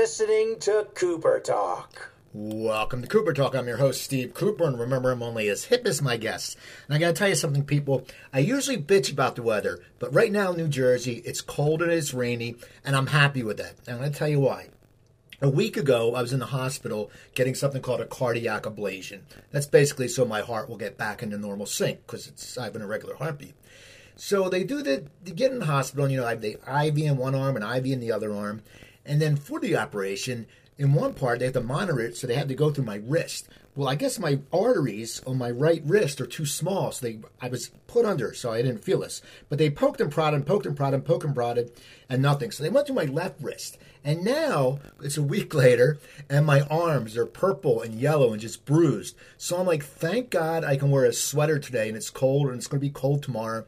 listening to Cooper Talk. Welcome to Cooper Talk. I'm your host, Steve Cooper, and remember, I'm only as hip as my guests. And I gotta tell you something, people. I usually bitch about the weather, but right now in New Jersey, it's cold and it's rainy, and I'm happy with that. And I'm gonna tell you why. A week ago, I was in the hospital getting something called a cardiac ablation. That's basically so my heart will get back into normal sync because I have an irregular heartbeat. So they do the, they get in the hospital, and, you know, I have the IV in one arm and IV in the other arm. And then for the operation, in one part, they have to monitor it, so they had to go through my wrist. Well, I guess my arteries on my right wrist are too small, so they I was put under, so I didn't feel this. But they poked and prodded, and poked and prodded, and poked and prodded, and nothing. So they went to my left wrist, and now it's a week later, and my arms are purple and yellow and just bruised. So I'm like, thank God I can wear a sweater today, and it's cold, and it's going to be cold tomorrow,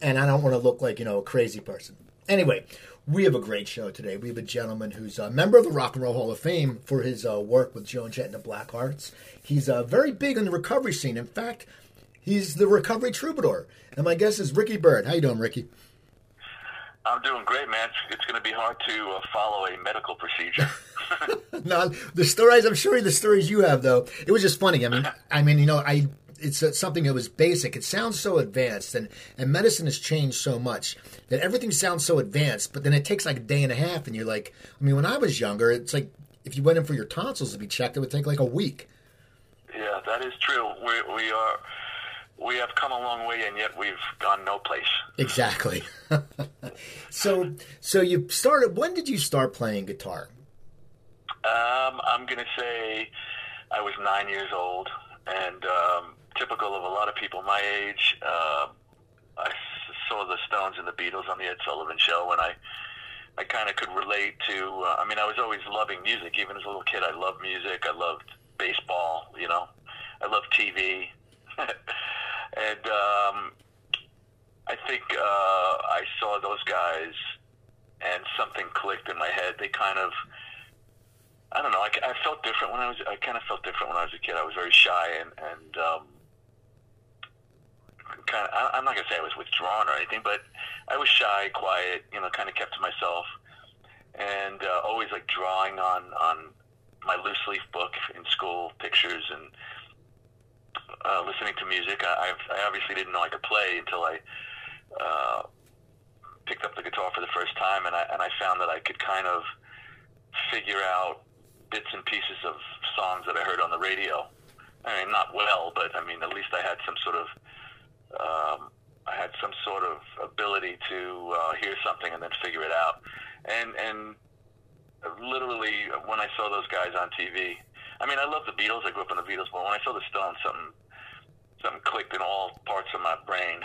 and I don't want to look like you know a crazy person. Anyway, we have a great show today. We have a gentleman who's a member of the Rock and Roll Hall of Fame for his uh, work with Joan Jett and the Black Blackhearts. He's uh, very big in the recovery scene. In fact, he's the recovery troubadour. And my guest is Ricky Byrd. How you doing, Ricky? I'm doing great, man. It's going to be hard to uh, follow a medical procedure. no, the stories. I'm sure the stories you have, though. It was just funny. I mean, I mean, you know, I it's something that was basic. It sounds so advanced, and and medicine has changed so much that everything sounds so advanced. But then it takes like a day and a half, and you're like, I mean, when I was younger, it's like if you went in for your tonsils to be checked, it would take like a week. Yeah, that is true. We we are we have come a long way, and yet we've gone no place. Exactly. so so you started. When did you start playing guitar? Um, I'm gonna say I was nine years old, and um, typical of a lot of people my age. Uh, I saw the Stones and the Beatles on the Ed Sullivan Show, and I I kind of could relate to. Uh, I mean, I was always loving music. Even as a little kid, I loved music. I loved baseball. You know, I loved TV, and um, I think uh, I saw those guys, and something clicked in my head. They kind of. I don't know. I, I felt different when I was. I kind of felt different when I was a kid. I was very shy and and um, kind of, I'm not gonna say I was withdrawn or anything, but I was shy, quiet, you know, kind of kept to myself, and uh, always like drawing on on my loose leaf book in school, pictures, and uh, listening to music. I, I obviously didn't know I could play until I uh, picked up the guitar for the first time, and I and I found that I could kind of figure out bits and pieces of songs that I heard on the radio. I mean, not well, but I mean, at least I had some sort of um, I had some sort of ability to uh, hear something and then figure it out. And and literally, when I saw those guys on TV, I mean, I love the Beatles. I grew up on the Beatles, but when I saw the Stones, something something clicked in all parts of my brain.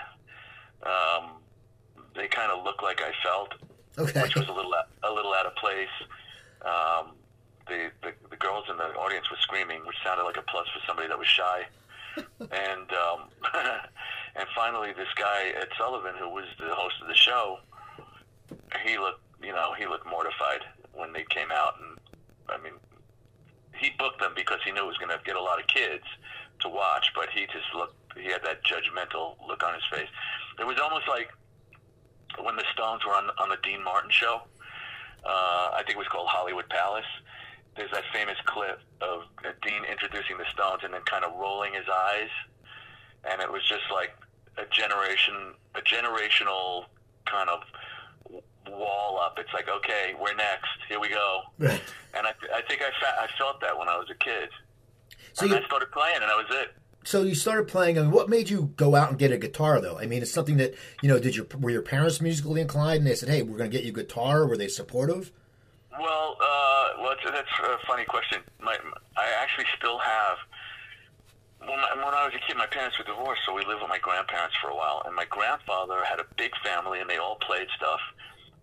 Um, they kind of looked like I felt, okay. which was a little a little out of place. Um, the, the the girls in the audience were screaming, which sounded like a plus for somebody that was shy. and um, and finally, this guy Ed Sullivan, who was the host of the show, he looked, you know, he looked mortified when they came out, and I mean, he booked them because he knew it was going to get a lot of kids to watch, but he just looked, he had that judgmental look on his face. It was almost like when the Stones were on on the Dean Martin show. Uh, I think it was called Hollywood Palace there's that famous clip of Dean introducing the Stones and then kind of rolling his eyes, and it was just like a generation, a generational kind of wall up. It's like, okay, we're next. Here we go. Right. And I, I think I, fa- I felt that when I was a kid. So and you, I started playing, and that was it. so you started playing. I mean, what made you go out and get a guitar, though? I mean, it's something that you know. Did your were your parents musically inclined, and they said, "Hey, we're going to get you a guitar"? Were they supportive? Well, uh, well, that's, that's a funny question. My, I actually still have. When, when I was a kid, my parents were divorced, so we lived with my grandparents for a while. And my grandfather had a big family, and they all played stuff.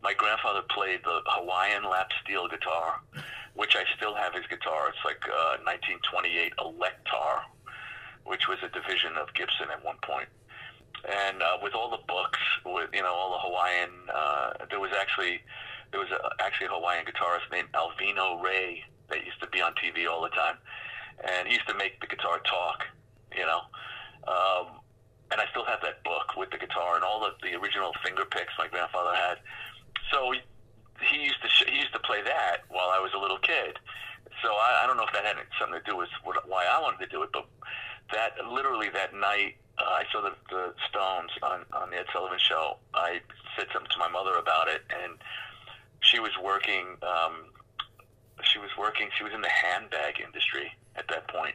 My grandfather played the Hawaiian lap steel guitar, which I still have his guitar. It's like uh, 1928 Electar, which was a division of Gibson at one point. And uh, with all the books, with you know all the Hawaiian, uh, there was actually there was a, actually a Hawaiian guitarist named Alvino Rey that used to be on TV all the time, and he used to make the guitar talk, you know. Um, and I still have that book with the guitar and all the, the original finger picks my grandfather had. So he used to sh- he used to play that while I was a little kid. So I, I don't know if that had something to do with what, why I wanted to do it, but that literally that night uh, I saw the, the Stones on on the Ed Sullivan Show. I said something to my mother about it, and she was working. Um, she was working. She was in the handbag industry at that point,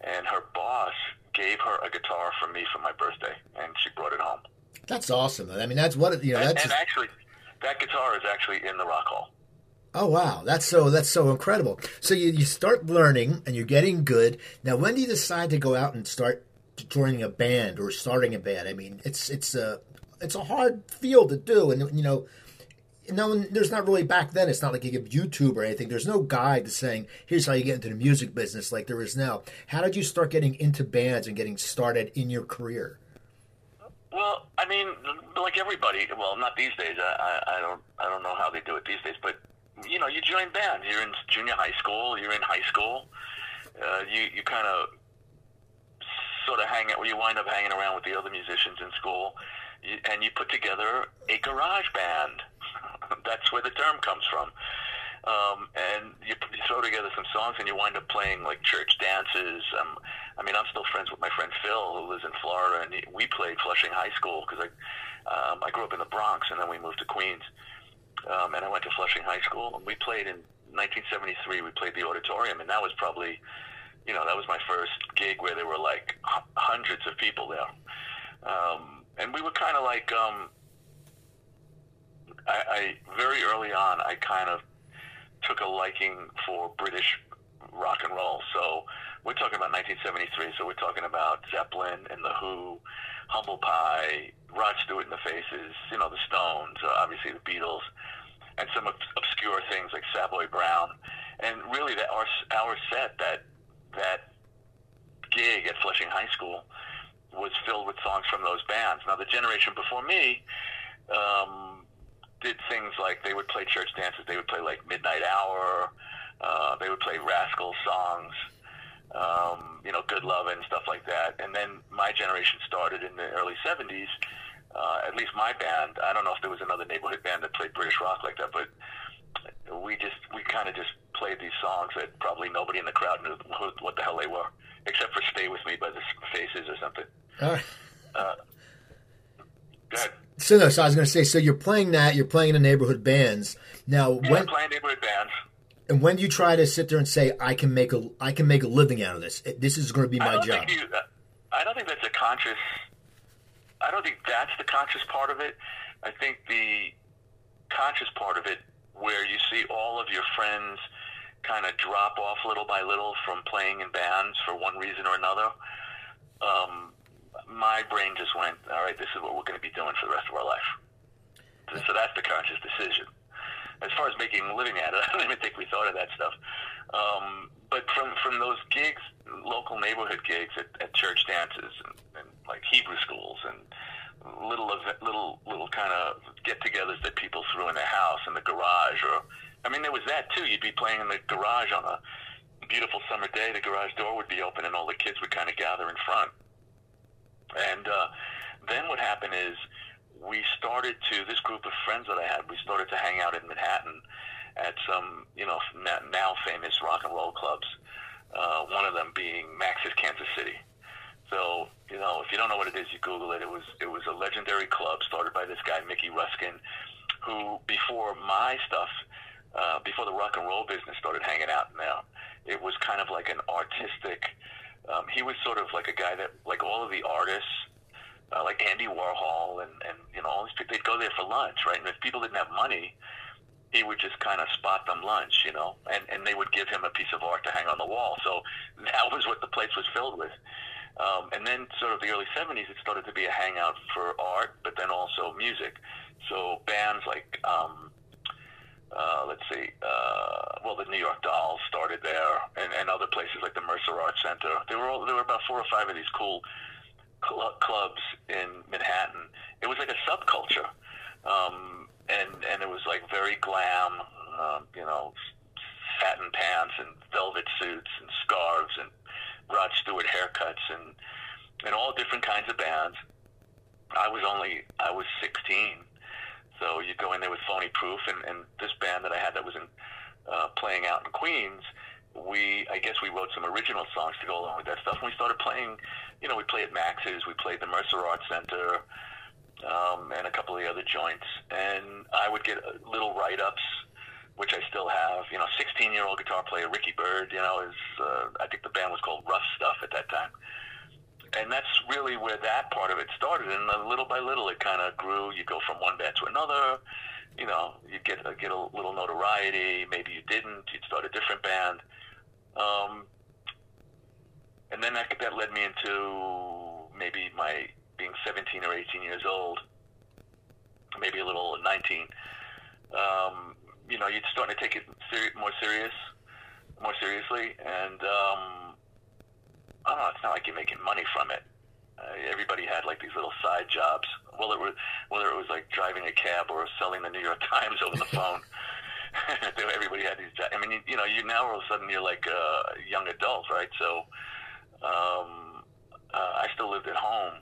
and her boss gave her a guitar for me for my birthday, and she brought it home. That's awesome. I mean, that's what you know. And, That's and actually, that guitar is actually in the Rock Hall. oh wow, that's so that's so incredible. So you you start learning and you're getting good. Now, when do you decide to go out and start joining a band or starting a band? I mean, it's it's a it's a hard field to do, and you know. No, there's not really back then. It's not like you give YouTube or anything. There's no guide to saying here's how you get into the music business like there is now. How did you start getting into bands and getting started in your career? Well, I mean, like everybody. Well, not these days. I, I, I don't. I don't know how they do it these days. But you know, you join bands. You're in junior high school. You're in high school. Uh, you you kind of sort of hang out. You wind up hanging around with the other musicians in school, you, and you put together a garage band. That's where the term comes from. Um, and you, you throw together some songs, and you wind up playing like church dances. Um, I mean, I'm still friends with my friend Phil, who lives in Florida, and he, we played Flushing High School because I, um, I grew up in the Bronx, and then we moved to Queens, um, and I went to Flushing High School, and we played in 1973. We played the auditorium, and that was probably, you know, that was my first gig where there were like h- hundreds of people there, um, and we were kind of like, um, I, I very early on, I kind of took a liking for British rock and roll. So we're talking about 1973. So we're talking about Zeppelin and the Who, Humble Pie, Rod Stewart and the Faces, you know, the Stones, uh, obviously the Beatles, and some ob- obscure things like Savoy Brown. And really, that our our set that that gig at Flushing High School was filled with songs from those bands. Now, the generation before me. Um, did things like they would play church dances. They would play like Midnight Hour. Uh, they would play Rascal songs. Um, you know, Good Love and stuff like that. And then my generation started in the early '70s. Uh, at least my band. I don't know if there was another neighborhood band that played British rock like that, but we just we kind of just played these songs that probably nobody in the crowd knew who, what the hell they were, except for "Stay with Me" by the Faces or something. All right. Go ahead. So no, so I was going to say, so you're playing that, you're playing in the neighborhood bands. Now, Yeah, when playing neighborhood bands. and when do you try to sit there and say, I can make a, I can make a living out of this. This is going to be my don't job. you. I don't think that's a conscious. I don't think that's the conscious part of it. I think the conscious part of it, where you see all of your friends kind of drop off little by little from playing in bands for one reason or another. Um, my brain just went, all right, this is what we're going to be doing for the rest of our life. So, so that's the conscious decision. As far as making a living at it, I don't even think we thought of that stuff. Um, but from from those gigs, local neighborhood gigs at, at church dances and, and like Hebrew schools and little event, little little kind of get-togethers that people threw in their house in the garage, or I mean, there was that too. You'd be playing in the garage on a beautiful summer day. The garage door would be open, and all the kids would kind of gather in front. And uh, then what happened is we started to this group of friends that I had. We started to hang out in Manhattan at some, you know, now famous rock and roll clubs. Uh, one of them being Max's Kansas City. So, you know, if you don't know what it is, you Google it. It was it was a legendary club started by this guy Mickey Ruskin, who before my stuff, uh, before the rock and roll business started hanging out now, it was kind of like an artistic. Um, he was sort of like a guy that, like all of the artists, uh, like Andy Warhol and and you know all these people, they'd go there for lunch, right? And if people didn't have money, he would just kind of spot them lunch, you know, and and they would give him a piece of art to hang on the wall. So that was what the place was filled with. Um, and then, sort of the early '70s, it started to be a hangout for art, but then also music. So bands like, um, uh, let's see, uh, well, the New York Dolls started there, and, and other places like the Mercer Arts Center. There were all, there were about four or five of these cool cl- clubs in Manhattan. It was like a subculture, um, and and it was like very glam, um, you know, satin pants and velvet suits and scarves and Rod Stewart haircuts and and all different kinds of bands. I was only I was 16, So you go in there with phony proof, and, and this band that I had that was in uh, playing out in Queens, we I guess we wrote some original songs to go along with that stuff. And we started playing, you know, we played at Max's, we played the Mercer Arts Center, um, and a couple of the other joints. And I would get uh, little write-ups, which I still have. You know, 16-year-old guitar player Ricky Byrd, you know, is uh, I think the band was called Rough Stuff at that time. And that's really where that part of it started. And little by little, it kind of grew. You go from one band to another. You know, you get uh, get a little notoriety. Maybe you didn't. You'd start a different band. Um, and then that, that led me into maybe my being 17 or 18 years old, maybe a little 19. Um, you know, you're starting to take it seri- more serious, more seriously, and um, I. It's not like you're making money from it. Uh, everybody had like these little side jobs. Whether it was, whether it was like driving a cab or selling the New York Times over the phone. everybody had these jobs. I mean, you, you know, you now all of a sudden you're like a young adult, right? So um, uh, I still lived at home,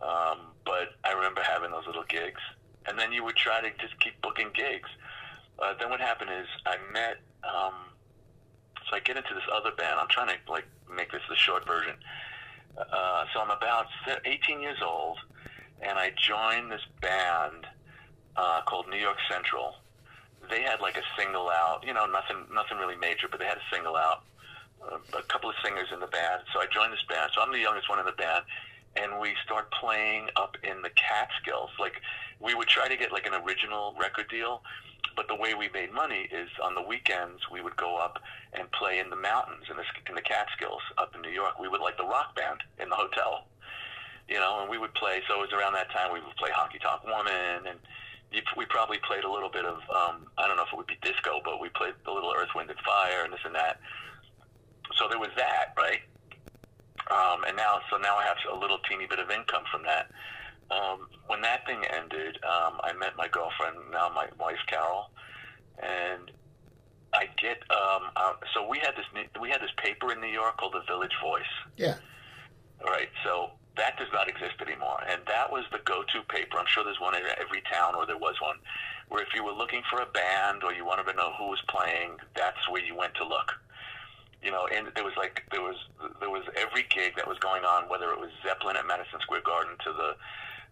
um, but I remember having those little gigs, and then you would try to just keep booking gigs. Uh, then what happened is I met. Um, so I get into this other band. I'm trying to like make this the short version. Uh, so I'm about 18 years old, and I joined this band uh, called New York Central. They had like a single out, you know, nothing, nothing really major, but they had a single out. Uh, a couple of singers in the band, so I joined this band. So I'm the youngest one in the band, and we start playing up in the Catskills. Like we would try to get like an original record deal, but the way we made money is on the weekends we would go up and play in the mountains in the in the Catskills up in New York. We would like the rock band in the hotel, you know, and we would play. So it was around that time we would play Honky Tonk Woman, and we probably played a little bit of um, I don't know if it would be disco, but we played a little Earth, Wind and Fire and this and that. So there was that, right? Um, and now, so now I have a little teeny bit of income from that. Um, when that thing ended, um, I met my girlfriend, now my wife Carol, and I get um, uh, so we had this we had this paper in New York called the Village Voice. Yeah. All right. So that does not exist anymore, and that was the go-to paper. I'm sure there's one in every town, or there was one, where if you were looking for a band or you wanted to know who was playing, that's where you went to look. You know, and there was like there was there was every gig that was going on, whether it was Zeppelin at Madison Square Garden to the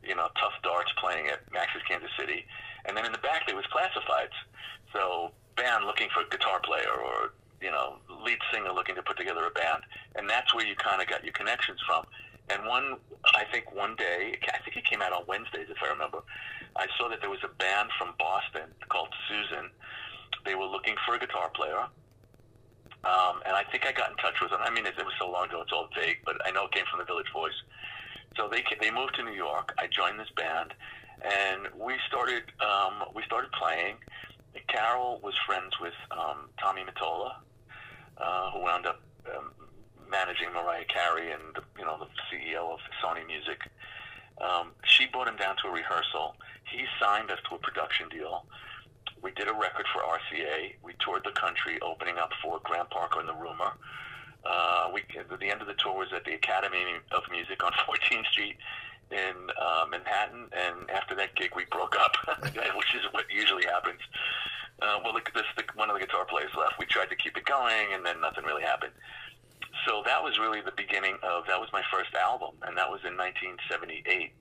you know, Tuff Darts playing at Max's Kansas City. And then in the back there was classifieds. So band looking for a guitar player or, you know, lead singer looking to put together a band. And that's where you kind of got your connections from. And one, I think one day, I think it came out on Wednesdays if I remember, I saw that there was a band from Boston called Susan. They were looking for a guitar player. Um, and I think I got in touch with them. I mean, it, it was so long ago, it's all vague, but I know it came from the Village Voice. So they they moved to New York. I joined this band, and we started um, we started playing. Carol was friends with um, Tommy Mottola, uh, who wound up um, managing Mariah Carey and the, you know the CEO of Sony Music. Um, she brought him down to a rehearsal. He signed us to a production deal. We did a record for RCA. We toured the country, opening up for Graham Parker and the Rumor. Uh, we the end of the tour was at the Academy of Music on 14th Street in uh, Manhattan, and after that gig, we broke up, which is what usually happens. Uh, well, the, this, the, one of the guitar players left. We tried to keep it going, and then nothing really happened. So that was really the beginning of that was my first album, and that was in 1978.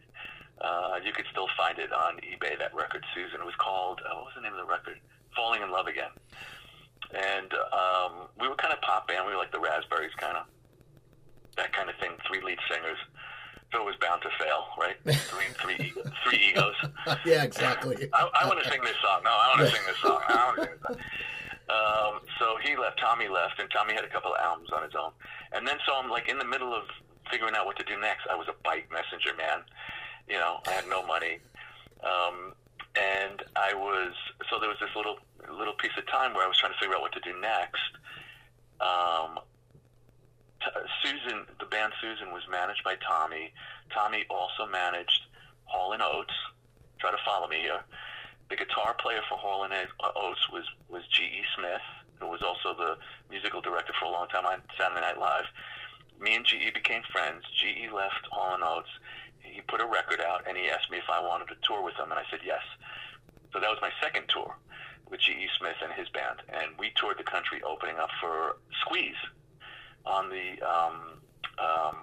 Uh, you could still find it on eBay. That record, Susan. It was called. Uh, what was the name of the record? Falling in Love Again and um, we were kind of pop band. We were like the Raspberries, kind of that kind of thing. Three lead singers, so it was bound to fail, right? Three, three, three egos. yeah, exactly. I, I want to sing this song. No, I want to sing this song. I want to sing this song. Um, so he left. Tommy left, and Tommy had a couple of albums on his own. And then, so I'm like in the middle of figuring out what to do next. I was a bike messenger man. You know, I had no money. Um, and I was so there was this little little piece of time where I was trying to figure out what to do next. Um, t- Susan, the band Susan, was managed by Tommy. Tommy also managed Hall and Oates. Try to follow me here. The guitar player for Hall and Oates was was G.E. Smith, who was also the musical director for a long time on Saturday Night Live. Me and G.E. became friends. G.E. left Hall and Oates he put a record out and he asked me if I wanted to tour with him, and I said yes. So that was my second tour with G.E. Smith and his band, and we toured the country opening up for Squeeze on the um, um,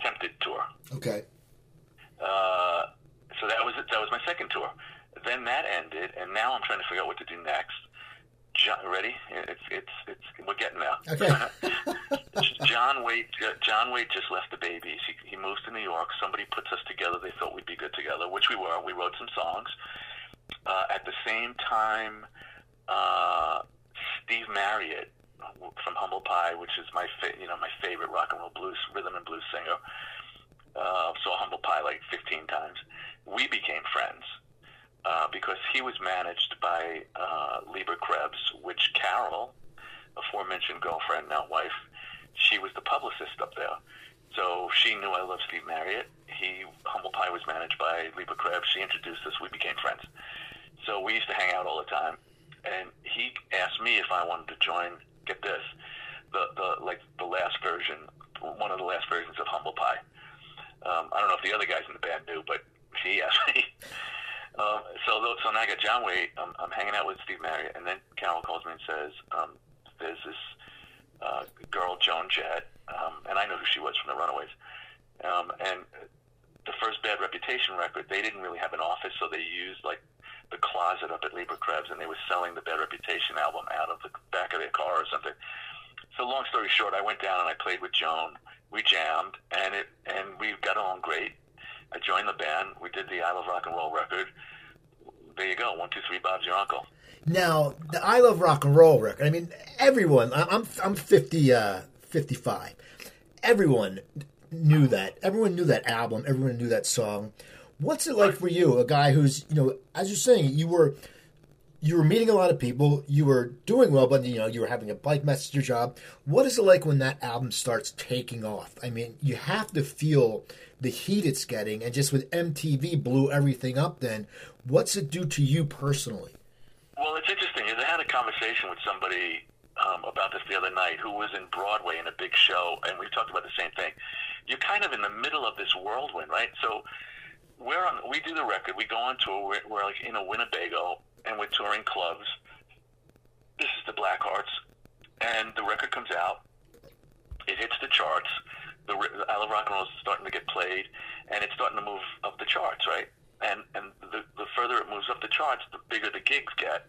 Tempted tour. Okay. Uh, so that was it. That was my second tour. Then that ended, and now I'm trying to figure out what to do next. John, ready? It's it's it's we're getting there. Okay. John Waite. John Waite just left the Babys. He, he moves to New York. Somebody puts us together. They thought we'd be good together, which we were. We wrote some songs. Uh, at the same time, uh, Steve Marriott from Humble Pie, which is my fa- you know my favorite rock and roll blues rhythm and blues singer. Uh, saw Humble Pie like 15 times. We became friends uh, because he was managed by uh, Leber Krebs, which Carol, aforementioned girlfriend, now wife, she was the publicist up there. So she knew I loved Steve Marriott. He Humble Pie was managed by Leber Krebs. She introduced us. We became friends. So we used to hang out all the time. And he asked me if I wanted to join. Get this, the the like the last version, one of the last versions of Humble Pie. Um, I don't know if the other guys in the band knew, but he asked Um, so, so now I got John Waite. I'm, I'm hanging out with Steve Marriott, and then Carol calls me and says, um, "There's this uh, girl, Joan Jett, um, and I know who she was from the Runaways. Um, and the first Bad Reputation record, they didn't really have an office, so they used like the closet up at Leber Krebs, and they were selling the Bad Reputation album out of the back of their car or something. So, long story short, I went down and I played with Joan. We jammed, and it and we got along great. I joined the band. We did the I Love Rock and Roll record. There you go. One, two, three. Bob's your uncle. Now, the I Love Rock and Roll record. I mean, everyone. I'm I'm 50, uh, 55. Everyone knew that. Everyone knew that album. Everyone knew that song. What's it like for you, a guy who's you know, as you're saying, you were you were meeting a lot of people, you were doing well, but you know you were having a bike messenger job. What is it like when that album starts taking off? I mean, you have to feel the heat it's getting, and just with MTV blew everything up. Then, what's it do to you personally? Well, it's interesting. I had a conversation with somebody um, about this the other night who was in Broadway in a big show, and we talked about the same thing. You're kind of in the middle of this whirlwind, right? So we're on. We do the record. We go on tour. We're, we're like in a Winnebago and we're touring clubs. This is the Black Hearts, and the record comes out. It hits the charts. The, I Love Rock and Roll is starting to get played, and it's starting to move up the charts, right? And and the, the further it moves up the charts, the bigger the gigs get.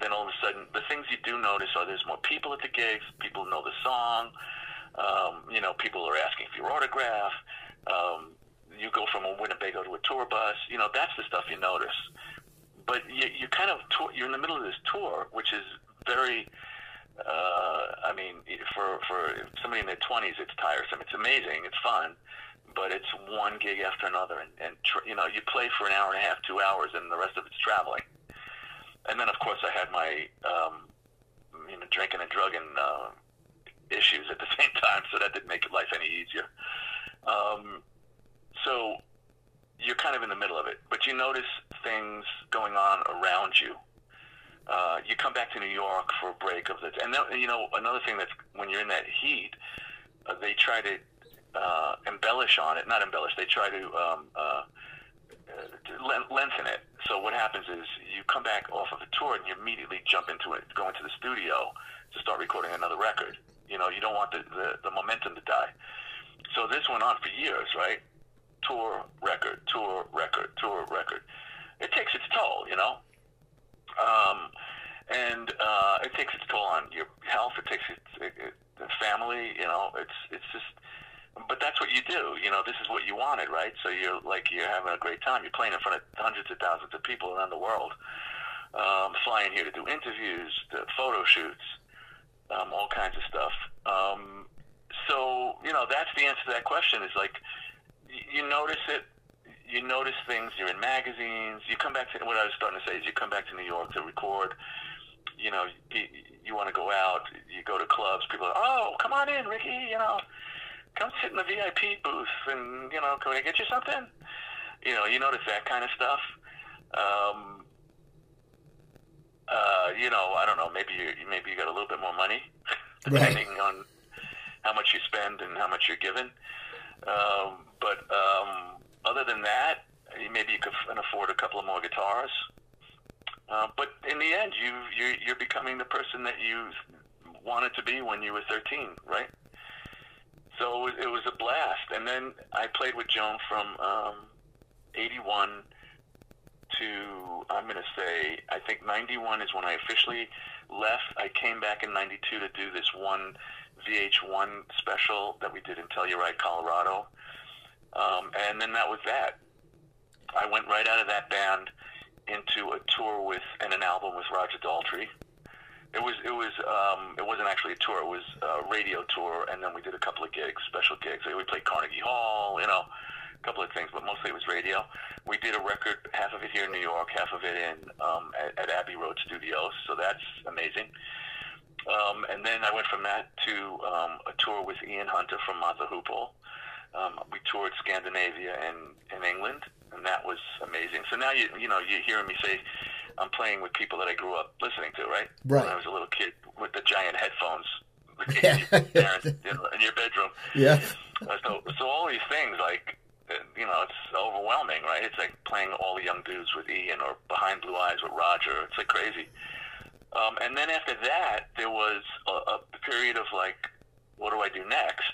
Then all of a sudden, the things you do notice are there's more people at the gigs. People know the song. Um, you know, people are asking for your autograph. Um, you go from a Winnebago to a tour bus. You know, that's the stuff you notice but you, you kind of tour, you're in the middle of this tour, which is very. Uh, I mean, for for somebody in their twenties, it's tiresome. It's amazing. It's fun, but it's one gig after another, and, and tr- you know, you play for an hour and a half, two hours, and the rest of it's traveling. And then, of course, I had my um, you know drinking and drugging uh, issues at the same time, so that didn't make life any easier. Um, so you're kind of in the middle of it, but you notice things going on around you. Uh, you come back to New York for a break of the, and then, you know another thing that's when you're in that heat, uh, they try to uh, embellish on it. Not embellish. They try to um, uh, uh, lengthen it. So what happens is you come back off of a tour and you immediately jump into it, go into the studio to start recording another record. You know, you don't want the, the, the momentum to die. So this went on for years, right? Tour record, tour record, tour record. It takes its toll, you know. Um, and uh, it takes its toll on your health. It takes its it, it, the family. You know, it's it's just. But that's what you do. You know, this is what you wanted, right? So you're like you're having a great time. You're playing in front of hundreds of thousands of people around the world, um, flying here to do interviews, to photo shoots, um, all kinds of stuff. Um, so you know, that's the answer to that question. Is like you notice it. You notice things. You're in magazines. You come back to what I was starting to say is you come back to New York to record. You know, you, you want to go out. You go to clubs. People are, oh, come on in, Ricky. You know, come sit in the VIP booth, and you know, can I get you something? You know, you notice that kind of stuff. Um, uh, you know, I don't know. Maybe you maybe you got a little bit more money, depending right. on how much you spend and how much you're given. Um, but um, other than that, maybe you could afford a couple of more guitars. Uh, but in the end, you you you're becoming the person that you wanted to be when you were 13, right? So it was, it was a blast. And then I played with Joan from um, 81 to I'm going to say I think 91 is when I officially left. I came back in 92 to do this one VH1 special that we did in Telluride, Colorado. Um, and then that was that. I went right out of that band into a tour with and an album with Roger Daltrey. It was it was um, it wasn't actually a tour. It was a radio tour, and then we did a couple of gigs, special gigs. We played Carnegie Hall, you know, a couple of things, but mostly it was radio. We did a record, half of it here in New York, half of it in um, at, at Abbey Road Studios. So that's amazing. Um, and then I went from that to um, a tour with Ian Hunter from the Hoople. Um, we toured Scandinavia and in England, and that was amazing. So now you you know you're hearing me say I'm playing with people that I grew up listening to, right? Right. When I was a little kid with the giant headphones Yeah. in, your parents- in, in your bedroom. Yeah. Uh, So so all these things like. uh, You know, it's overwhelming, right? It's like playing all the young dudes with Ian or Behind Blue Eyes with Roger. It's like crazy. Um, and then after that, there was a, a period of like, what do I do next?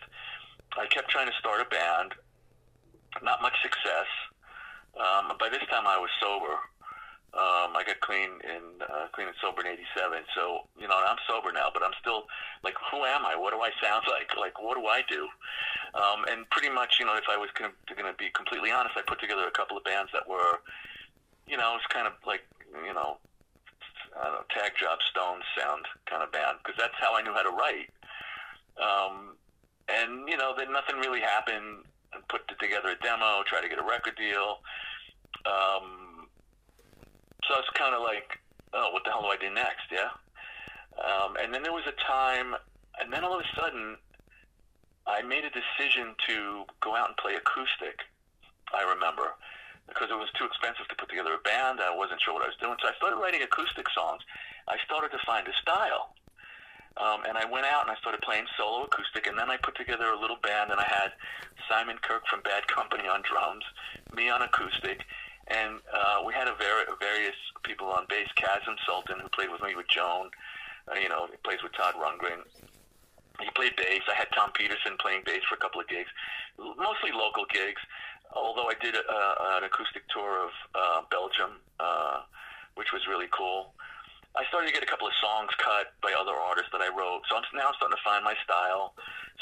I kept trying to start a band. Not much success. Um, by this time, I was sober. Um, I got clean in uh, clean and sober in '87. So you know, I'm sober now, but I'm still like, who am I? What do I sound like? Like, what do I do? Um, and pretty much, you know, if I was going to be completely honest, I put together a couple of bands that were, you know, it's kind of like, you know, I don't know, tag job Stones sound kind of band because that's how I knew how to write. Um, and you know, then nothing really happened. I put together a demo, try to get a record deal. Um, so it's kind of like, oh, what the hell do I do next? Yeah. Um, and then there was a time, and then all of a sudden, I made a decision to go out and play acoustic. I remember because it was too expensive to put together a band. I wasn't sure what I was doing, so I started writing acoustic songs. I started to find a style. Um, and I went out and I started playing solo acoustic, and then I put together a little band, and I had Simon Kirke from Bad Company on drums, me on acoustic, and uh, we had a var- various people on bass. Kasim Sulton, who played with me with Joan, uh, you know, he plays with Todd Rundgren. He played bass. I had Tom Petersson playing bass for a couple of gigs, mostly local gigs. Although I did a, a, an acoustic tour of uh, Belgium, uh, which was really cool. I started to get a couple of songs cut by other artists that I wrote. So I'm now starting to find my style.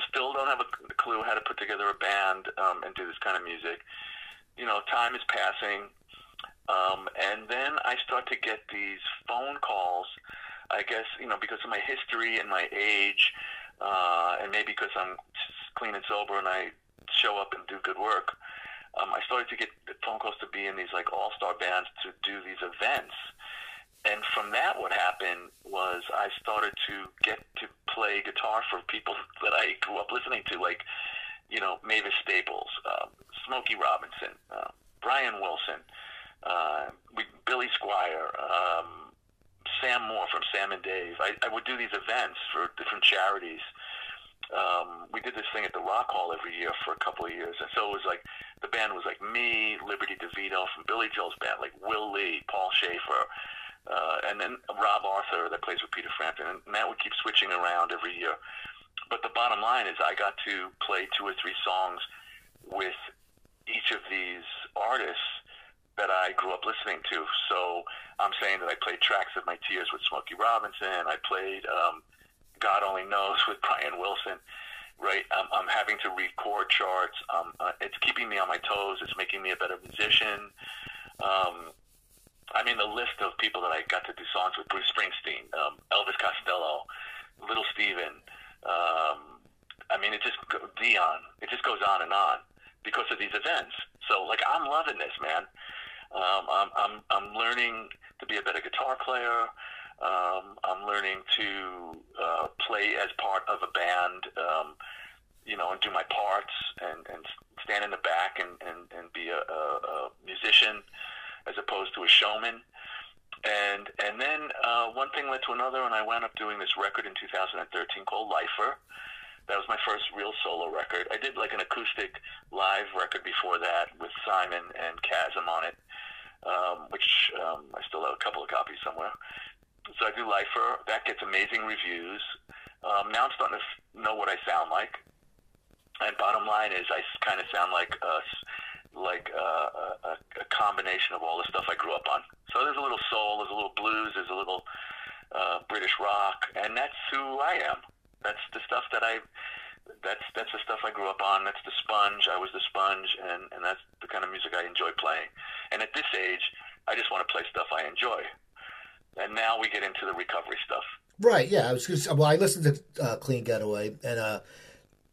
Still don't have a clue how to put together a band um, and do this kind of music. You know, time is passing. Um, and then I start to get these phone calls, I guess, you know, because of my history and my age, uh, and maybe because I'm clean and sober and I show up and do good work. Um, I started to get phone calls to be in these like all-star bands to do these events and from that, what happened was I started to get to play guitar for people that I grew up listening to, like, you know, Mavis Staples, uh, Smokey Robinson, uh, Brian Wilson, uh, Billy Squier, um, Sam Moore from Sam and Dave. I, I would do these events for different charities. Um, we did this thing at the Rock Hall every year for a couple of years, and so it was like the band was like me, Liberty DeVito from Billy Joel's band, like Will Lee, Paul Shaffer, uh, and then Rob Arthur that plays with Peter Frampton, and that would keep switching around every year. But the bottom line is, I got to play two or three songs with each of these artists that I grew up listening to. So I'm saying that I played tracks of my tears with Smokey Robinson. I played um, God Only Knows with Brian Wilson. Right, I'm, I'm having to read chord charts. Um, uh, it's keeping me on my toes. It's making me a better musician. Um, I mean, the list of people that I got to do songs with: Bruce Springsteen, um, Elvis Costello, Little Steven. Um, I mean, it just Dion. It just goes on and on because of these events. So, like, I'm loving this, man. Um, I'm, I'm I'm learning to be a better guitar player. Um, I'm learning to uh, play as part of a band. Um, you know, and do my parts and, and stand in the back and, and, and be a, a, a musician as opposed to a showman. And and then uh, one thing led to another, and I wound up doing this record in 2013 called Lifer, That was my first real solo record. I did like an acoustic live record before that with Simon and Kasim on it, um, which um, I still have a couple of copies somewhere. So I do Lifer. That gets amazing reviews. Um, now I'm starting to know what I sound like. And bottom line is, I kind of sound like a, like a, a, a combination of all the stuff I grew up on. So there's a little soul, there's a little blues, there's a little uh, British rock, and that's who I am. That's the stuff that I. That's that's the stuff I grew up on. That's the sponge. I was the sponge, and and that's the kind of music I enjoy playing. And at this age, I just want to play stuff I enjoy. And now we get into the recovery stuff. Right. Yeah. I was. Just, well, I listened to uh, Clean Getaway, and uh,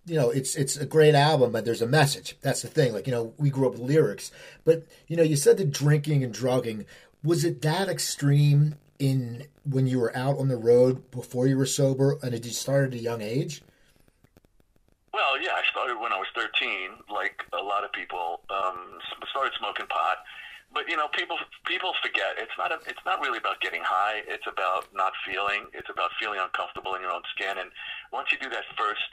you know, it's it's a great album, but there's a message. That's the thing. Like you know, we grew up with lyrics, but you know, you said the drinking and drugging. Was it that extreme in when you were out on the road before you were sober, and did you start at a young age? Well, yeah, I started when I was 13, like a lot of people. Um, started smoking pot, but you know, people people forget it's not a, it's not really about getting high. It's about not feeling. It's about feeling uncomfortable in your own skin. And once you do that first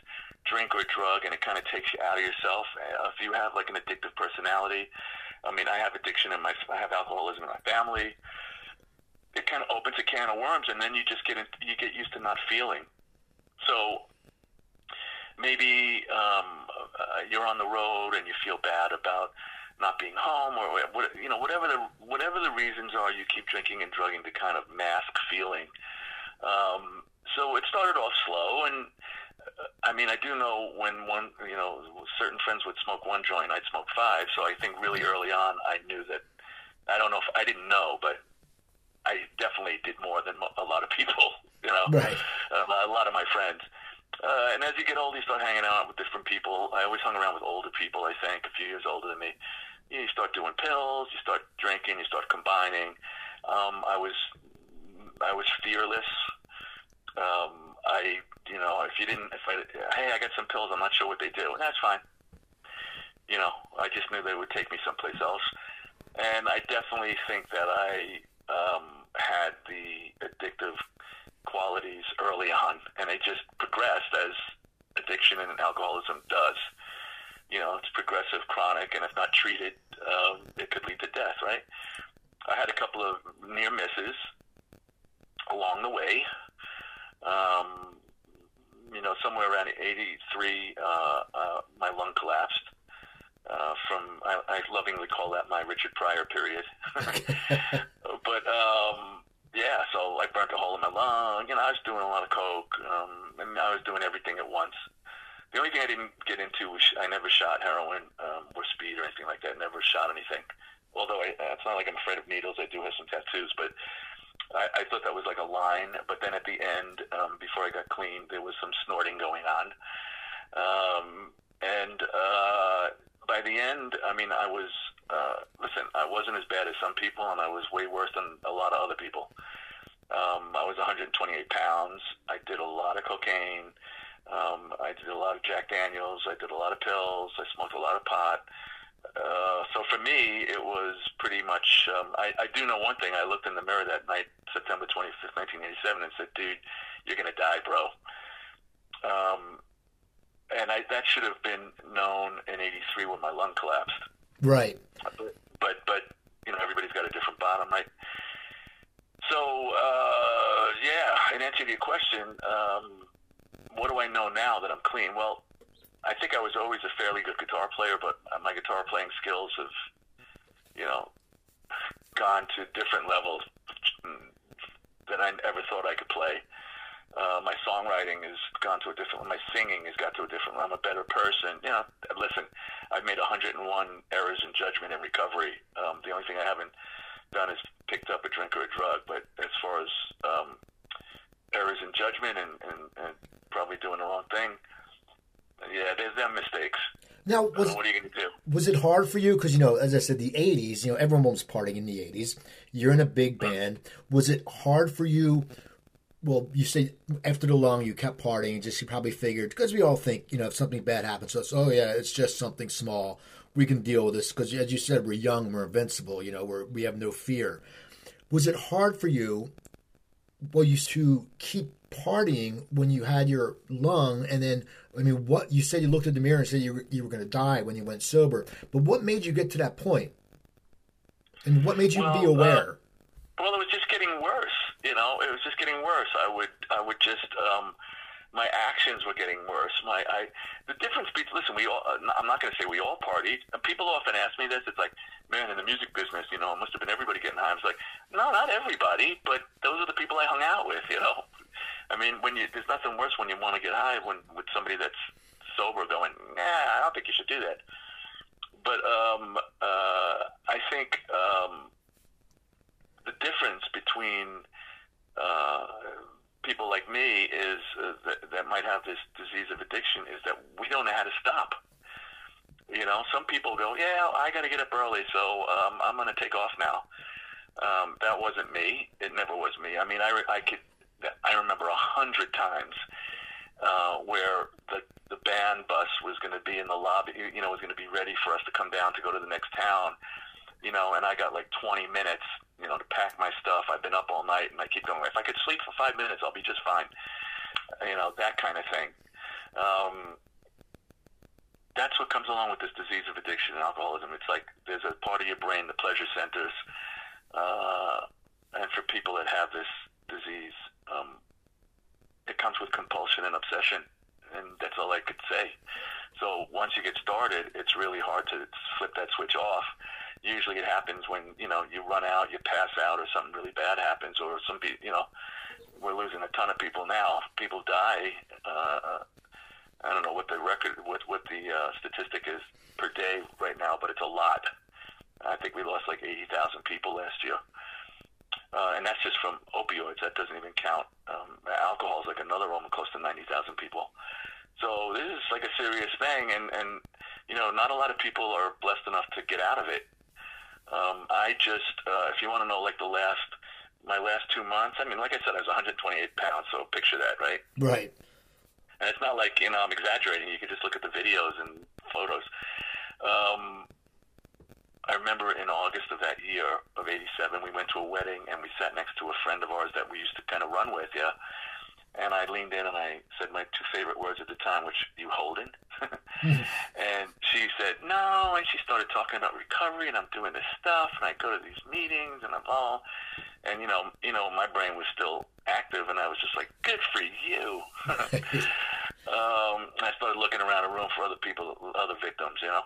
drink or drug, and it kind of takes you out of yourself. Uh, if you have like an addictive personality, I mean, I have addiction in my, I have alcoholism in my family. It kind of opens a can of worms, and then you just get in, you get used to not feeling. So maybe um, uh, you're on the road and you feel bad about not being home, or what, you know, whatever the whatever the reasons are, you keep drinking and drugging to kind of mask feeling. Um, so it started off slow, and I mean, I do know when one, you know, certain friends would smoke one joint, I'd smoke five. So I think really early on, I knew that. I don't know if I didn't know, but I definitely did more than a lot of people. You know, right. uh, a lot of my friends. Uh, and as you get older, you start hanging out with different people. I always hung around with older people. I think a few years older than me. You start doing pills. You start drinking. You start combining. Um, I was, I was fearless. Um, I you know, if you didn't, if I, hey, I got some pills, I'm not sure what they do. And that's fine. You know, I just knew they would take me someplace else. And I definitely think that I um, had the addictive qualities early on, and it just progressed as addiction and alcoholism does. You know, it's progressive, chronic, and if not treated, um, it could lead to death, right? I had a couple of near misses along the way. Um, you know, somewhere around 83, uh, uh, my lung collapsed. Uh, from I, I lovingly call that my Richard Pryor period. but um, yeah, so I burnt a hole in my lung. You know, I was doing a lot of coke, um, and I was doing everything at once. The only thing I didn't get into was I never shot heroin um, or speed or anything like that. Never shot anything. Although I, it's not like I'm afraid of needles. I do have some tattoos, but I, I thought that was like a line, but then at the end, um, before I got clean, there was some snorting going on. Um, and uh, by the end, I mean, I was, uh, listen, I wasn't as bad as some people, and I was way worse than a lot of other people. Um, I was 128 pounds. I did a lot of cocaine. Um, I did a lot of Jack Daniels. I did a lot of pills. I smoked a lot of pot. Uh, so for me, it was pretty much. Um, I, I do know one thing. I looked in the mirror that night, September 25th, 1987, and said, "Dude, you're gonna die, bro." Um, and I, that should have been known in '83 when my lung collapsed. Right. But, but but you know everybody's got a different bottom, right? So uh, yeah, in answer to your question, um, what do I know now that I'm clean? Well, I think I was always a fairly good guitar player, but my guitar playing skills have, you know, gone to different levels that I ever thought I could play. Uh, my songwriting has gone to a different. My singing has got to a different. I'm a better person. You know, listen, I've made 101 errors in judgment and recovery. Um, the only thing I haven't done is picked up a drink or a drug. But as far as um, errors in judgment and, and, and probably doing the wrong thing, yeah, there's them mistakes. Now, was, what are you going to do? Was it hard for you? Because, you know, as I said, the 80s, you know, everyone was partying in the 80s. You're in a big mm. band. Was it hard for you? Well, you say after the long, you kept partying, just you probably figured, because we all think, you know, if something bad happens to us, oh, yeah, it's just something small. We can deal with this. Because, as you said, we're young, we're invincible, you know, we're, we have no fear. Was it hard for you well, you to keep partying when you had your lung, and then I mean, what you said you looked at the mirror and said you were, you were going to die when you went sober, but what made you get to that? And what made you Well, be aware? Uh, well, it was just getting worse. You know, it was just getting worse. I would, I would just, um, my actions were getting worse. My, I, the difference between, listen, we all, uh, I'm not going to say we all partied. People often ask me this. It's like, man, in the music business, you know, it must have been everybody getting high. I was like, no, not everybody, but those are the people I hung out with. You know, I mean, when you, there's nothing worse when you want to get high when with somebody that's sober going, nah, I don't think you should do that. But um, uh, I think um, the difference between uh, people like me is uh, that, that might have this disease of addiction is that we don't know how to stop. You know, some people go, yeah, I got to get up early, so um, I'm going to take off now. Um, that wasn't me. It never was me. I mean, I, re- I could, I remember a hundred times uh, where the the band bus was going to be in the lobby. You know, was going to be ready for us to come down to go to the next town. You know, and I got like 20 minutes. You know, to pack my stuff. I've been up all night, and I keep going. If I could sleep for five minutes, I'll be just fine. You know, that kind of thing. Um, that's what comes along with this disease of addiction and alcoholism. It's like there's a part of your brain, the pleasure centers, uh, and for people that have this disease, um, it comes with compulsion and obsession, and that's all I could say. So once you get started, it's really hard to flip that switch off. Usually, it happens when you know you run out, you pass out, or something really bad happens, or some pe- you know we're losing a ton of people now. People die. Uh, I don't know what the record, what what the uh, statistic is per day right now, but it's a lot. I think we lost like eighty thousand people last year, uh, and that's just from opioids. That doesn't even count. Um, alcohol is like another almost close to ninety thousand people. So this is like a serious thing, and and you know, not a lot of people are blessed enough to get out of it. Um, I just, uh, if you want to know, like the last, my last two months. I mean, like I said, I was 128 pounds, so picture that, right? Right. And it's not like you know I'm exaggerating. You can just look at the videos and photos. Um, I remember in August of that year of '87, we went to a wedding and we sat next to a friend of ours that we used to kind of run with, yeah. And I leaned in and I said my two favorite words at the time, which you holding. and she said no, and she started talking about recovery, and I'm doing this stuff, and I go to these meetings, and I'm all, and you know, you know, my brain was still active, and I was just like, good for you. um, I started looking around the room for other people, other victims, you know.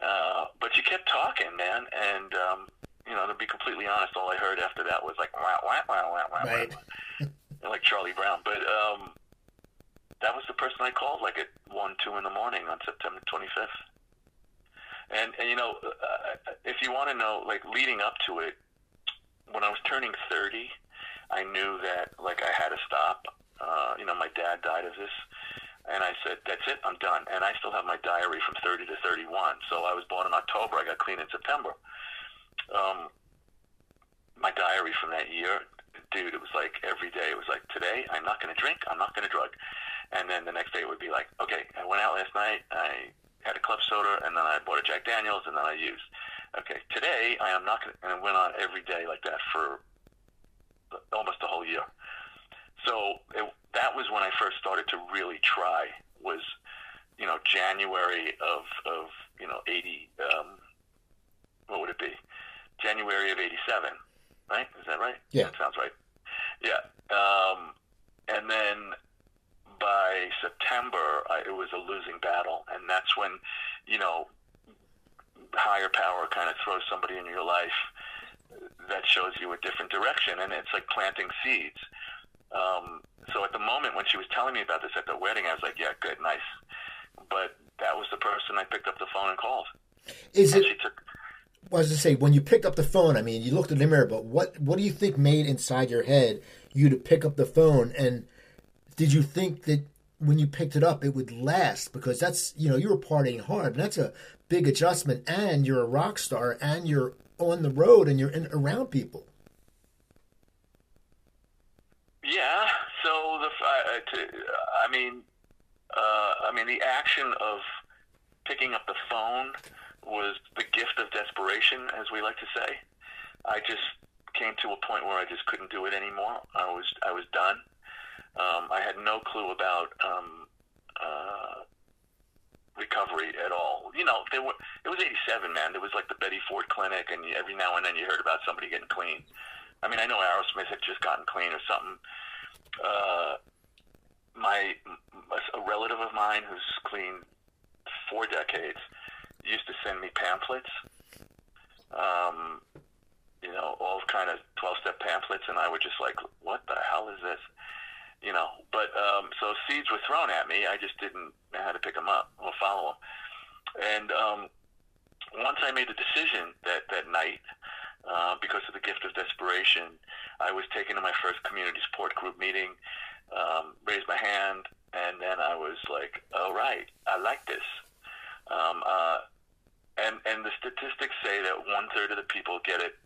Uh, but she kept talking, man, and um, you know, to be completely honest, all I heard after that was like wow, wow, wow, wow, wow, Right. wow, like Charlie Brown. But um, that was the person I called, like at one, two in the morning on September 25th. And and you know, uh, if you want to know, like leading up to it, when I was turning 30, I knew that like I had to stop. Uh, you know, my dad died of this, and I said, "That's it, I'm done." And I still have my diary from 30 to 31. So I was born in October. I got clean in September. Um, my diary from that year, dude, it was like every day. It was like today, I'm not going to drink. I'm not going to drug. And then the next day it would be like, okay, I went out last night. I had a club soda, and then I bought a Jack Daniels, and then I used. Okay, today I am not going to, and it went on every day like that for almost a whole year. So it, that was when I first started to really try. Was you know January of of you know eighty. Um, what would it be? January of eighty seven, right? Is that right? Yeah. that sounds right. Yeah, um, and then by September, I, it was a losing battle, and that's when you know higher power kind of throws somebody in your life that shows you a different direction, and it's like planting seeds. Um, so at the moment when she was telling me about this at the wedding, I was like, "Yeah, good, nice." But that was the person I picked up the phone and called. Is And it? she took. I was to say when you picked up the phone. I mean, you looked in the mirror, but what what do you think made inside your head you to pick up the phone? And did you think that when you picked it up, it would last? Because that's you know you were partying hard, and that's a big adjustment. And you're a rock star, and you're on the road, and you're in, around people. Yeah. So the uh, to, I mean, uh, I mean the action of picking up the phone was the gift of desperation, as we like to say. I just came to a point where I just couldn't do it anymore. I was I was done. Um, I had no clue about um, uh, recovery at all. You know, there were it was '87, man. There was like the Betty Ford Clinic, and every now and then you heard about somebody getting clean. I mean, I know Aerosmith had just gotten clean or something. Uh, my a relative of mine who's clean four decades used to send me pamphlets. Um, you know, all kind of 12 step pamphlets, and I would just like, what the hell is this? You know, but um, so seeds were thrown at me. I just didn't know how to pick them up or follow them. And um, once I made the decision that, that night, uh, because of the gift of desperation, I was taken to my first community support group meeting, um, raised my hand, and then I was like, all right, I like this. Um, uh, and, and the statistics say that one third of the people get it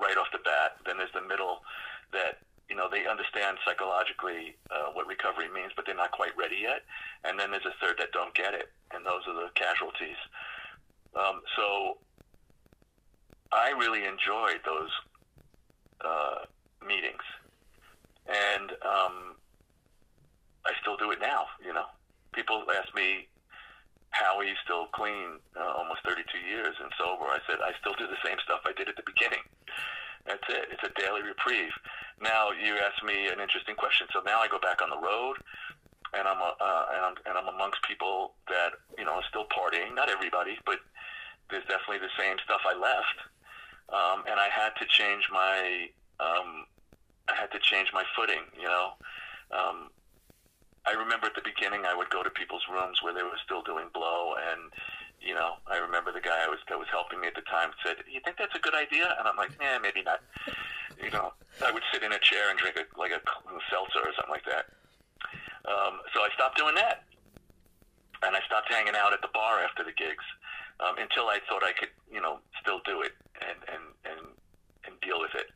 right off the bat. Then there's the middle that you know they understand psychologically uh, what recovery means, but they're not quite ready yet. And then there's a third that don't get it, and those are the casualties. Um, so I really enjoyed those uh, meetings, and um, I still do it now. You know, people ask me how are you still clean uh, almost 32 years and sober? I said, I still do the same stuff I did at the beginning. That's it. It's a daily reprieve. Now you ask me an interesting question. So now I go back on the road, and I'm uh, and I'm and I'm amongst people that you know are still partying. Not everybody, but there's definitely the same stuff I left, um, and I had to change my um, I had to change my footing. You know, um, I remember at the beginning I would go to people's rooms where they were still doing blow and you know, I remember the guy I was that was helping me at the time said, "You think that's a good idea?" And I'm like, "Yeah, maybe not." You know, I would sit in a chair and drink a, like a, seltzer or something like that. Um, so I stopped doing that, and I stopped hanging out at the bar after the gigs um, until I thought I could, you know, still do it and and and and deal with it.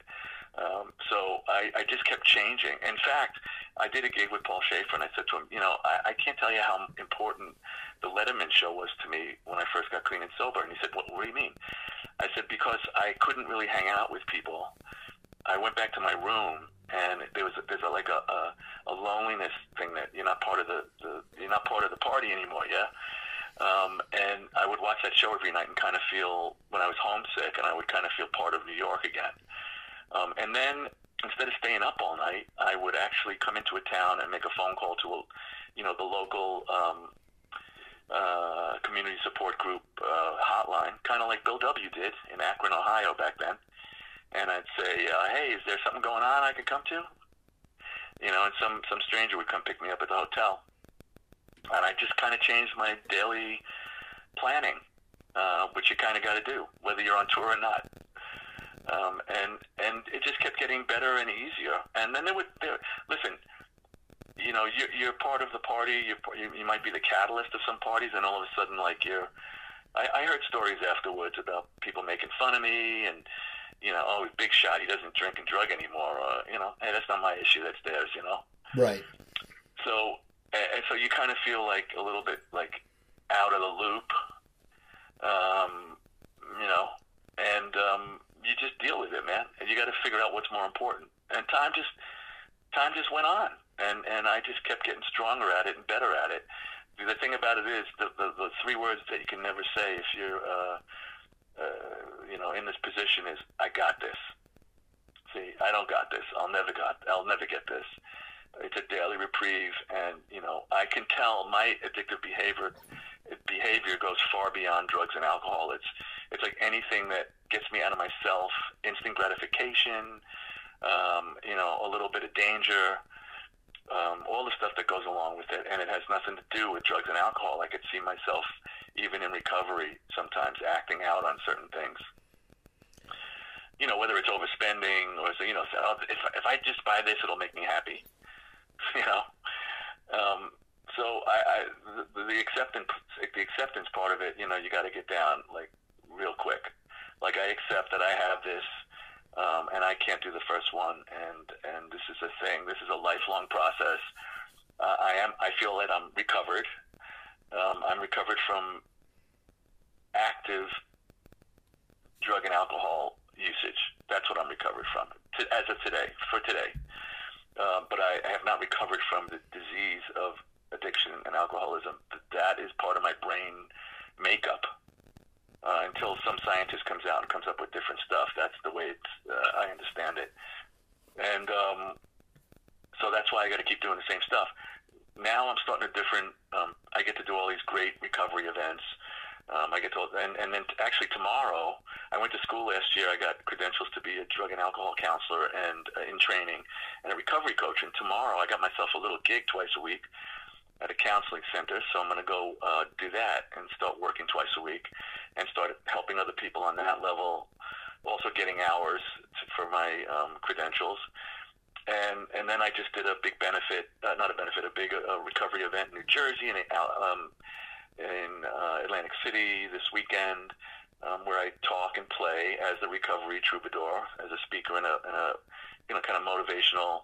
Um, so I, I just kept changing. In fact, I did a gig with Paul Shaffer, and I said to him, you know, I, I can't tell you how important the Letterman show was to me when I first got clean and sober. And he said, what, what do you mean? I said, because I couldn't really hang out with people. I went back to my room, and there was a, there's a, like a, a, a loneliness thing that you're not part of the, the you're not part of the party anymore, yeah. Um, and I would watch that show every night and kind of feel when I was homesick, and I would kind of feel part of New York again. Um, and then instead of staying up all night, I would actually come into a town and make a phone call to, a, you know, the local um, uh, community support group uh, hotline, kind of like Bill W. did in Akron, Ohio back then. And I'd say, uh, "Hey, is there something going on I can come to?" You know, and some some stranger would come pick me up at the hotel, and I just kind of changed my daily planning, uh, which you kind of got to do, whether you're on tour or not um, and and it just kept getting better and easier. And then there would there, listen, you know, you're, you're part of the party. You're, you you might be the catalyst of some parties, and all of a sudden, like you're. I, I heard stories afterwards about people making fun of me, and you know, oh, big shot. He doesn't drink and drug anymore. Or, you know, hey, that's not my issue. That's theirs. You know. Right. So, and so you kind of feel like a little bit like out of the loop. Um, you know, and um, you just deal with it, man. And you got to figure out what's more important. And time just time just went on, and and I just kept getting stronger at it and better at it. The thing about it is the the, the three words that you can never say if you're uh, uh, you know in this position is I got this. See, I don't got this. I'll never got. I'll never get this. It's a daily reprieve, and you know I can tell my addictive behavior behavior goes far beyond drugs and alcohol. It's it's like anything that gets me out of myself, instant gratification, um, you know, a little bit of danger, um, all the stuff that goes along with it, and it has nothing to do with drugs and alcohol. I could see myself even in recovery sometimes acting out on certain things. You know, whether it's overspending or you know, if if I just buy this, it'll make me happy. You know. Um, so I, I the, the acceptance the acceptance part of it, you know, you got to get down like real quick. Like I accept that I have this, um, and I can't do the first one, and and this is a thing. This is a lifelong process. Uh, I am. I feel that I'm recovered. Um, I'm recovered from active drug and alcohol usage. That's what I'm recovered from to, as of today, for today. Uh, but I, I have not recovered from the disease of addiction and alcoholism. That is part of my brain makeup. Uh, until some scientist comes out and comes up with different stuff, that's the way it's, uh, I understand it. And um, so that's why I got to keep doing the same stuff. Now I'm starting a different. Um, I get to do all these great recovery events. Um, I get to, and, and then actually tomorrow, I went to school last year. I got credentials to be a drug and alcohol counselor and uh, in training and a recovery coach. And tomorrow, I got myself a little gig twice a week at a counseling center. So I'm going to go uh, do that and start working twice a week and start helping other people on that level. Also getting hours to, for my um, credentials. And and then I just did a big benefit, uh, not a benefit, a big uh, recovery event in New Jersey and um, in uh, Atlantic City this weekend, um, where I talk and play as the recovery troubadour, as a speaker and a, and a you know kind of motivational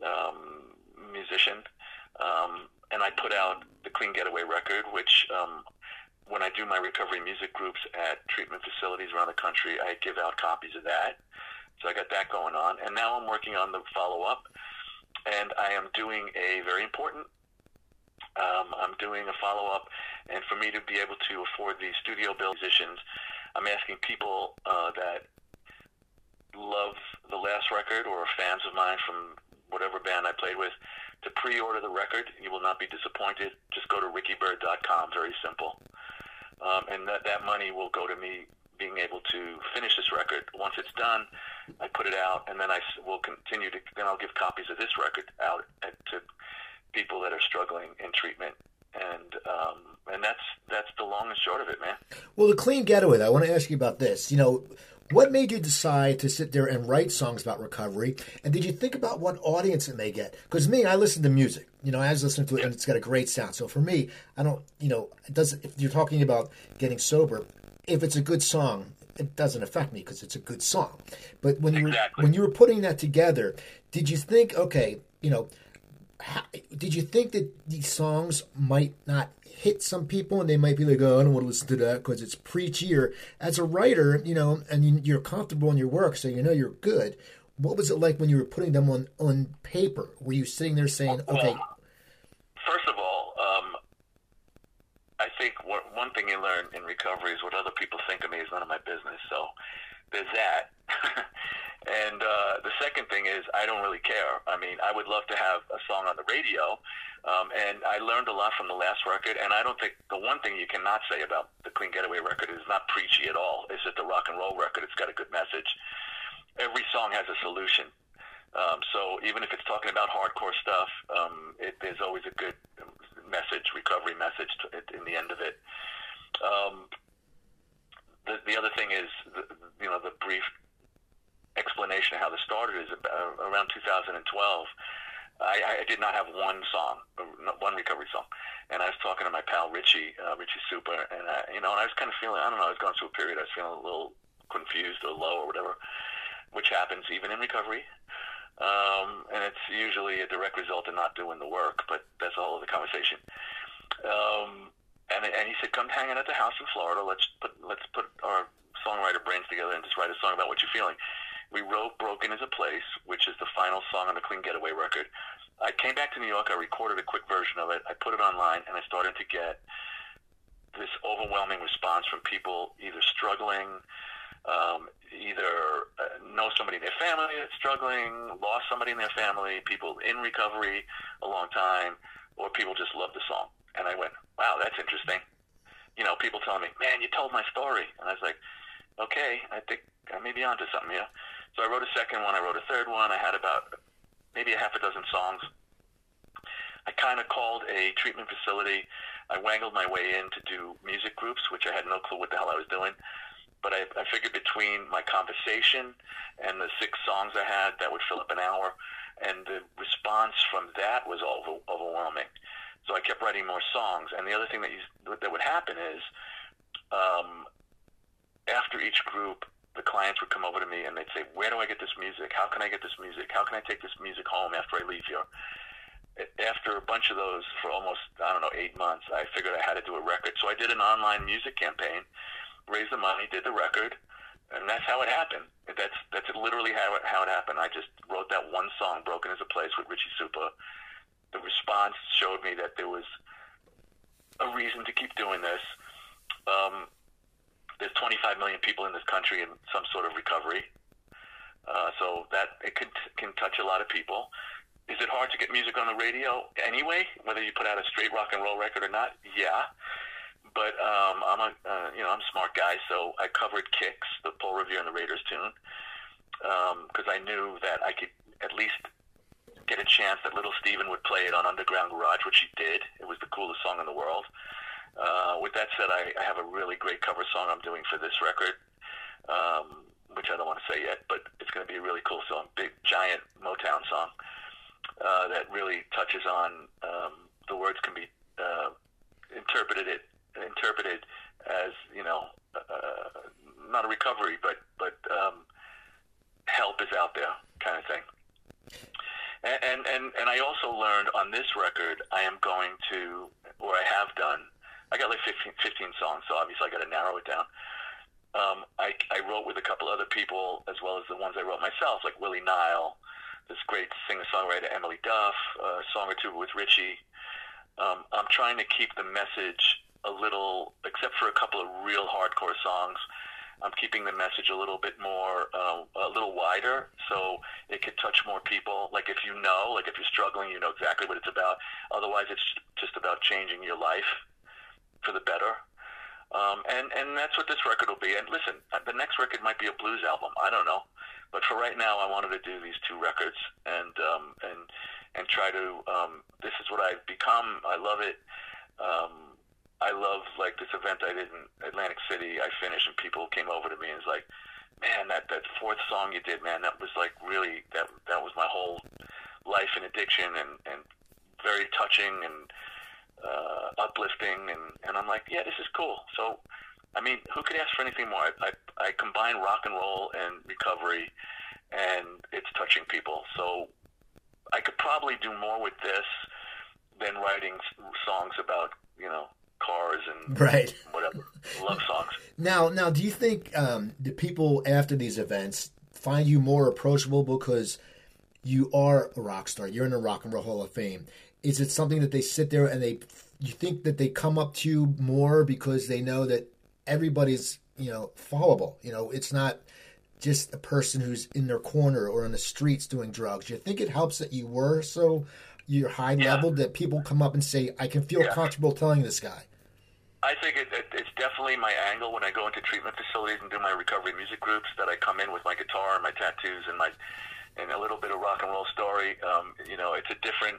um, musician. Um, and I put out the Clean Getaway record, which um, when I do my recovery music groups at treatment facilities around the country, I give out copies of that. So I got that going on. And now I'm working on the follow up. And I am doing a very important, um, I'm doing a follow up. And for me to be able to afford the studio bill musicians, I'm asking people uh, that love the last record or fans of mine from whatever band I played with to pre-order the record. You will not be disappointed. Just go to rickybyrd.com. Very simple. Um, and that, that money will go to me being able to finish this record. Once it's done, I put it out, and then I will continue to. Then I'll give copies of this record out to people that are struggling in treatment, and um, and that's that's the long and short of it, man. Well, the clean getaway. I want to ask you about this. You know, what made you decide to sit there and write songs about recovery? And did you think about what audience it may get? Because me, I listen to music. You know, I was listening to it, and it's got a great sound. So for me, I don't. You know, it doesn't. If you're talking about getting sober, if it's a good song, it doesn't affect me because it's a good song. But when you exactly. were, when you were putting that together, did you think, okay, you know, how, did you think that these songs might not hit some people and they might be like, oh, I don't want to listen to that because it's preachy. Or as a writer, you know, and you, are comfortable in your work, so you know you're good. What was it like when you were putting them on on paper? Were you sitting there saying, well, okay? First of all, um, I think what, one thing you learn in recovery is what other people think of me is none of my business. So there's that. And uh, the second thing is, I don't really care. I mean, I would love to have a song on the radio, um, and I learned a lot from the last record. And I don't think the one thing you cannot say about the Clean Getaway record is not preachy at all. Is it the rock and roll record? It's got a good message. Every song has a solution. Um, so even if it's talking about hardcore stuff, um, it, there's always a good message, recovery message to, in the end of it. Um, the, the other thing is, the, you know, the brief explanation of how this started is about, around 2012. I, I did not have one song, one recovery song, and I was talking to my pal Richie, uh, Richie Supa, and I, you know, and I was kind of feeling, I don't know, I was going through a period, I was feeling a little confused or low or whatever, which happens even in recovery. Um, and it's usually a direct result of not doing the work, but that's a whole other conversation. Um, and, and he said, "Come hang out at the house in Florida. Let's put let's put our songwriter brains together and just write a song about what you're feeling." We wrote Broken is a Place, which is the final song on the Clean Getaway record. I came back to New York, I recorded a quick version of it, I put it online, and I started to get this overwhelming response from people either struggling, um, either uh, know somebody in their family that's struggling, lost somebody in their family, people in recovery a long time, or people just love the song. And I went, wow, that's interesting. You know, people telling me, man, you told my story. And I was like, okay, I think I may be onto something here. So I wrote a second one. I wrote a third one. I had about maybe a half a dozen songs. I kind of called a treatment facility. I wangled my way in to do music groups, which I had no clue what the hell I was doing. But I, I figured between my conversation and the six songs I had, that would fill up an hour. And the response from that was over, overwhelming. So I kept writing more songs. And the other thing that, you, that would happen is um, after each group, the clients would come over to me and they'd say, "Where do I get this music? How can I get this music? How can I take this music home after I leave here?" After a bunch of those for almost I don't know eight months, I figured I had to do a record. So I did an online music campaign, raised the money, did the record, and that's how it happened. That's that's literally how it, how it happened. I just wrote that one song, "Broken as a Place" with Richie Supa. The response showed me that there was a reason to keep doing this. Um, there's 25 million people in this country in some sort of recovery, uh, so that it can can touch a lot of people. Is it hard to get music on the radio anyway, whether you put out a straight rock and roll record or not? Yeah but um, I'm a uh, you know I'm a smart guy, so I covered Kicks, the Paul Revere and the Raiders tune, because um, I knew that I could at least get a chance that Little Steven would play it on Underground Garage, which he did. It was the coolest song in the world. Uh, with that said, I, I have a really great cover song I'm doing for this record, um, which I don't want to say yet, but it's going to be a really cool song, big giant Motown song uh, that really touches on um, the words can be uh, interpreted it interpreted as you know uh, not a recovery, but but um, help is out there kind of thing. And, and and I also learned on this record I am going to or I have done I got like 15, 15 songs so obviously I got to narrow it down. Um, I, I wrote with a couple other people as well as the ones I wrote myself like Willie Nile, this great singer songwriter Emily Duff, a song or two with Richie. Um, I'm trying to keep the message a little, except for a couple of real hardcore songs. I'm keeping the message a little bit more, uh, a little wider, so it could touch more people. Like if you know, like if you're struggling, you know exactly what it's about. Otherwise, it's just about changing your life for the better. Um, and and that's what this record will be. And listen, the next record might be a blues album. I don't know, but for right now, I wanted to do these two records and um, and and try to. Um, this is what I've become. I love it. Um, I love like this event I did in Atlantic City. I finished and people came over to me and was like, "Man, that that fourth song you did, man, that was like really that that was my whole life in addiction and and very touching and uh, uplifting." And and I'm like, "Yeah, this is cool." So, I mean, who could ask for anything more? I I, I combine rock and roll and recovery, and it's touching people. So, I could probably do more with this than writing songs about you know cars and right. whatever love songs. Now, now, do you think um, the people after these events find you more approachable because you are a rock star? You're in the Rock and Roll Hall of Fame. Is it something that they sit there and they you think that they come up to you more because they know that everybody's you know followable? You know, it's not just a person who's in their corner or on the streets doing drugs. You think it helps that you were so you're high yeah. level that people come up and say, "I can feel yeah. comfortable telling this guy." I think it, it, it's definitely my angle when I go into treatment facilities and do my recovery music groups that I come in with my guitar and my tattoos and my and a little bit of rock and roll story. Um, you know, it's a different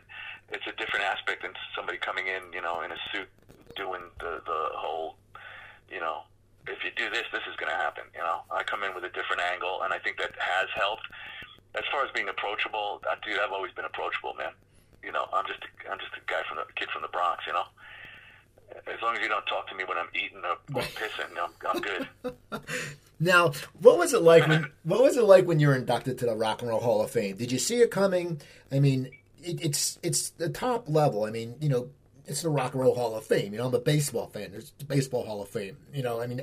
it's a different aspect than somebody coming in, you know, in a suit doing the the whole, you know, if you do this, this is going to happen. You know, I come in with a different angle, and I think that has helped. As far as being approachable, uh, dude, I've always been approachable, man. You know, I'm just a, I'm just a guy from the kid from the Bronx. You know as long as you don't talk to me when I'm eating or, pissing, I'm, I'm good. now, what was it like when what was it like when you were inducted to the Rock and Roll Hall of Fame? Did you see it coming? I mean, it, it's it's the top level. I mean, you know, it's the Rock and Roll Hall of Fame. You know, I'm a baseball fan. There's the Baseball Hall of Fame. You know, I mean,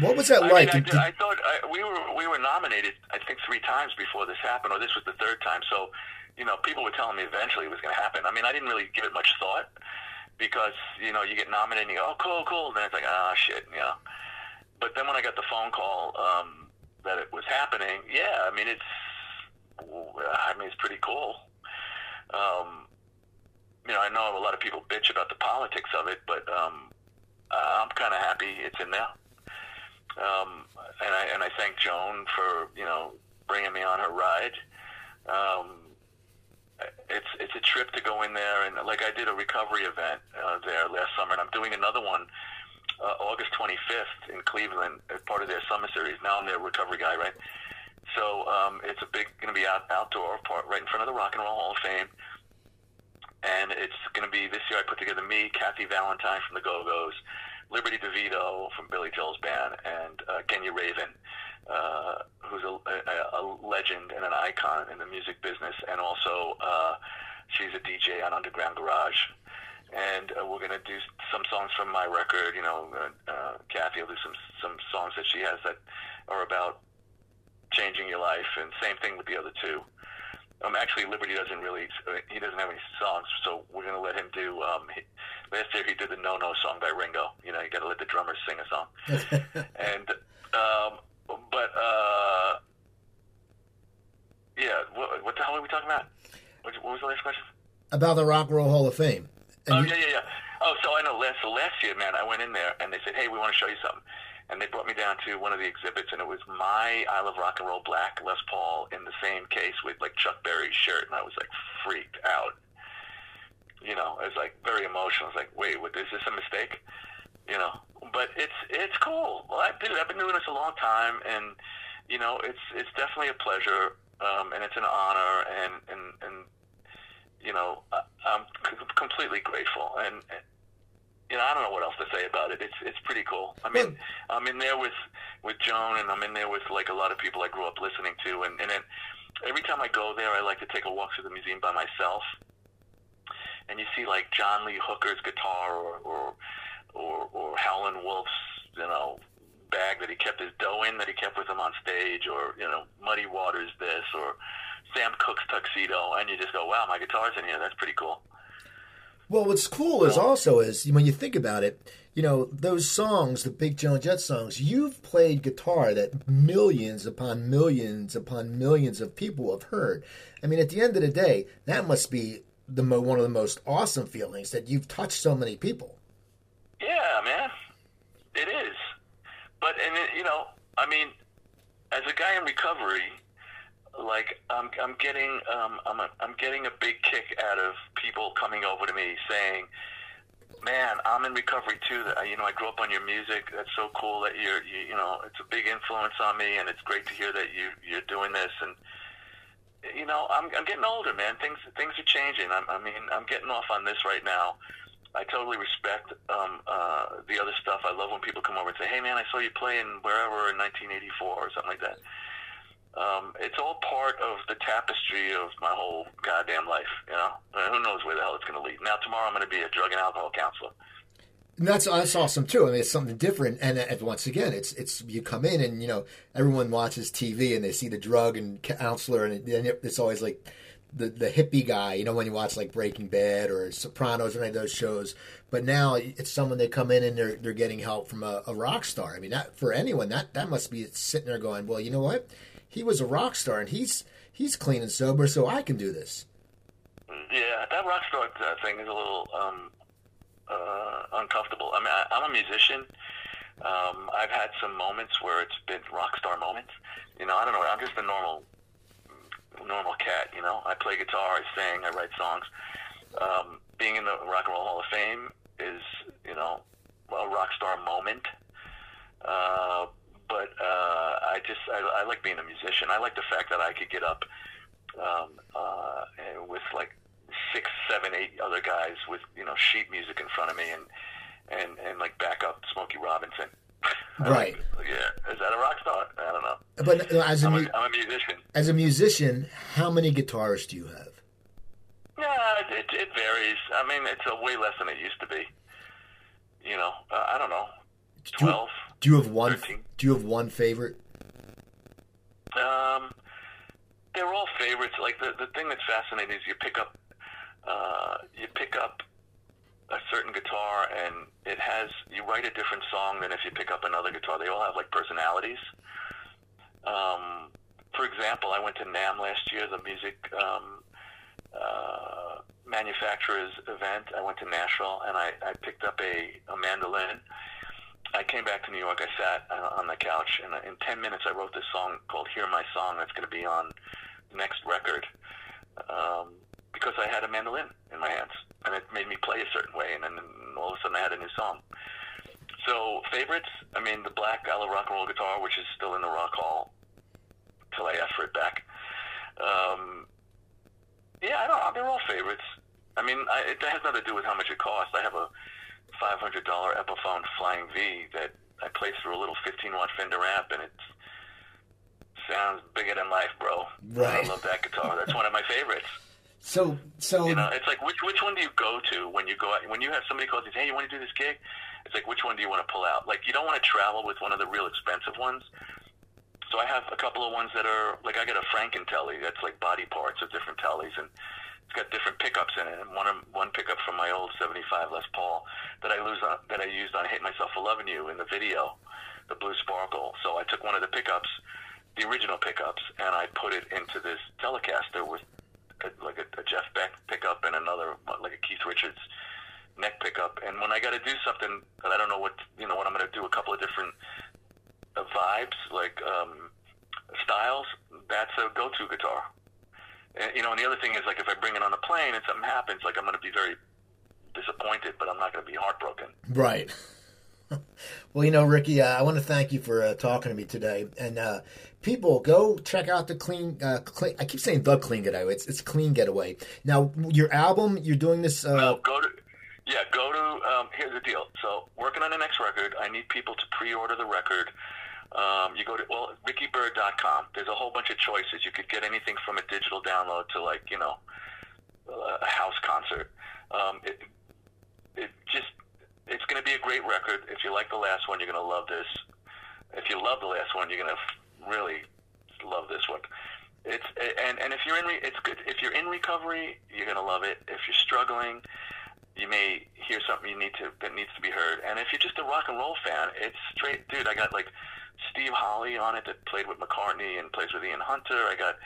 what was that I like? Mean, I, did, I, thought I, we were we were nominated. I think three times before this happened, or this was the third time. So, you know, people were telling me eventually it was going to happen. I mean, I didn't really give it much thought because you know you get nominated and you go, oh cool, cool, and then it's like ah shit, you know. But then when I got the phone call um, that it was happening, yeah, I mean it's, I mean it's pretty cool. Um, you know, I know a lot of people bitch about the politics of it, but um, I'm kind of happy it's in there. Um, and I and I thank Joan for you know bringing me on her ride. Um, it's it's a trip to go in there and like I did a recovery event uh, there last summer, and I'm doing another one uh, August 25th in Cleveland as part of their summer series. Now I'm their recovery guy, right? So um, it's a big going to be out outdoor part right in front of the Rock and Roll Hall of Fame, and it's going to be this year. I put together me, Kathy Valentine from the Go Go's, Liberty DeVito from Billy Joel's band, and uh, Genya Ravan uh, who's a, a, a legend and an icon in the music business, and also uh, she's a DJ on Underground Garage. And and uh, we're gonna do some songs from my record. You know, uh, uh, Kathy will do some some songs that she has that are about changing your life, and same thing with the other two. Um, actually, Liberty doesn't really. He doesn't have any songs, so we're gonna let him do. Um, he, last year he did the No No song by Ringo. You know, you got to let the drummer sing a song. and um, but uh, yeah, what, what the hell are we talking about? What, what was the last question? About the Rock and Roll Hall of Fame. And oh yeah, yeah, yeah. Oh, so I know. Last so last year, man, I went in there and they said, "Hey, we want to show you something." And they brought me down to one of the exhibits, and it was my I Love Rock and Roll Black Les Paul in the same case with like Chuck Berry's shirt, and I was like freaked out. You know, I was like very emotional. I was like, "Wait, what, is this a mistake?" You know, but it's it's cool. Well, I did. It. I've been doing this a long time, and you know, it's it's definitely a pleasure, um, and it's an honor, and and and you know, I'm c- completely grateful, and, you know, I don't know what else to say about it. It's it's pretty cool. I mean, I'm in there with with Joan, and I'm in there with like a lot of people I grew up listening to, and and then every time I go there, I like to take a walk through the museum by myself, and you see like John Lee Hooker's guitar, or or or, or Howlin' Wolf's, you know. Bag that he kept his dough in that he kept with him on stage, or you know, Muddy Waters this, or Sam Cooke's tuxedo, and you just go, "Wow, my guitar's in here. That's pretty cool." Well, what's cool is also is when you think about it, you know those songs, the Big Joan Jett songs. You've played guitar that millions upon millions upon millions of people have heard. I mean, at the end of the day, that must be the mo- one of the most awesome feelings that you've touched so many people. Yeah, man, it is. But and it, you know, I mean, as a guy in recovery, like I'm, I'm getting, um, I'm, a, I'm getting a big kick out of people coming over to me saying, "Man, I'm in recovery too. That you know, I grew up on your music. That's so cool that you're, you, you know, it's a big influence on me, and it's great to hear that you, you're doing this." And you know, I'm, I'm getting older, man. Things, things are changing. I'm, I mean, I'm getting off on this right now. I totally respect um, uh, the other stuff. I love when people come over and say, "Hey, man, I saw you playing wherever in 1984 or something like that." Um, it's all part of the tapestry of my whole goddamn life. You know, who knows where the hell it's going to lead? Now, tomorrow I'm going to be a drug and alcohol counselor. And that's that's awesome too. I mean, it's something different. And, and once again, it's it's you come in and you know everyone watches TV and they see the drug and counselor, and it, it's always like the the hippie guy. You know, when you watch like Breaking Bad or Sopranos or any of those shows. But now it's someone they come in and they're they're getting help from a, a rock star. I mean, that for anyone that that must be sitting there going, well, you know what? He was a rock star and he's he's clean and sober, so I can do this. Yeah, that rock star uh, thing is a little um, uh, uncomfortable. I mean, I, I'm a musician. Um, I've had some moments where it's been rock star moments. You know, I don't know. I'm just a normal, normal cat. You know, I play guitar, I sing, I write songs. Um, being in the Rock and Roll Hall of Fame is, you know, a rock star moment. Uh, but uh, I just I, I like being a musician. I like the fact that I could get up um, uh, with like six, seven, eight other guys with you know sheet music in front of me and and and like back up Smokey Robinson. Right. like- yeah. Is that a rock star? I don't know. But as a, I'm a, I'm a musician. as a musician, how many guitars do you have? Yeah, it, it varies. I mean, it's a way less than it used to be. You know, uh, I don't know, twelve. do you have one? 13. Do you have one favorite? Um, they're all favorites. Like the the thing that's fascinating is you pick up, uh, you pick up a certain guitar and it has you write a different song than if you pick up another guitar. They all have like personalities. Um, for example, I went to NAMM last year, the music um, uh, manufacturers event. I went to Nashville and I, I picked up a, a mandolin. I came back to New York. I sat uh, on the couch, and in 10 minutes, I wrote this song called Hear My Song that's going to be on the next record um, because I had a mandolin in my hands, and it made me play a certain way, and then all of a sudden, I had a new song. So, favorites, I mean, the black Ala rock and roll guitar, which is still in the Rock Hall till I ask for it back. Um, yeah, I don't. They're all favorites. I mean, I, it has nothing to do with how much it costs. I have a $500 Epiphone Flying V that I place through a little 15 watt Fender amp, and it sounds bigger than life, bro. Right. I love that guitar. That's one of my favorites. So, so You know, it's like which which one do you go to when you go out? When you have somebody calls you, hey, you want to do this gig? It's like which one do you want to pull out? Like you don't want to travel with one of the real expensive ones. So I have a couple of ones that are like I got a Franken telly that's like body parts of different tellies and it's got different pickups in it. And one one pickup from my old '75 Les Paul that I lose on, that I used on "Hate Myself for Loving You" in the video, the Blue Sparkle. So I took one of the pickups, the original pickups, and I put it into this Telecaster with a, like a, a Jeff Beck pickup and another like a Keith Richards neck pickup. And when I got to do something that I don't know what you know what I'm going to do, a couple of different uh, vibes like um, styles, that's a go-to guitar. And, you know, and the other thing is like if I bring it on a plane and something happens, like I'm going to be very disappointed, but I'm not going to be heartbroken. Right. well, you know, Ricky, uh, I want to thank you for uh, talking to me today. And uh, people, go check out the clean, uh, clean. I keep saying the clean getaway. It's it's clean getaway. Now, your album, you're doing this. Uh, Well, go to yeah, go to. Um, here's the deal. So, working on the next record, I need people to pre-order the record. Um, you go to well, RickyByrd.com. There's a whole bunch of choices. You could get anything from a digital download to like you know a house concert. Um, it, it just it's going to be a great record. If you like the last one, you're going to love this. If you love the last one, you're going to really love this one. It's and and if you're in re, it's good. If you're in recovery, you're going to love it. If you're struggling, you may hear something you need to that needs to be heard. And if you're just a rock and roll fan, it's straight, dude. I got like Steve Holley on it that played with McCartney and plays with Ian Hunter. I got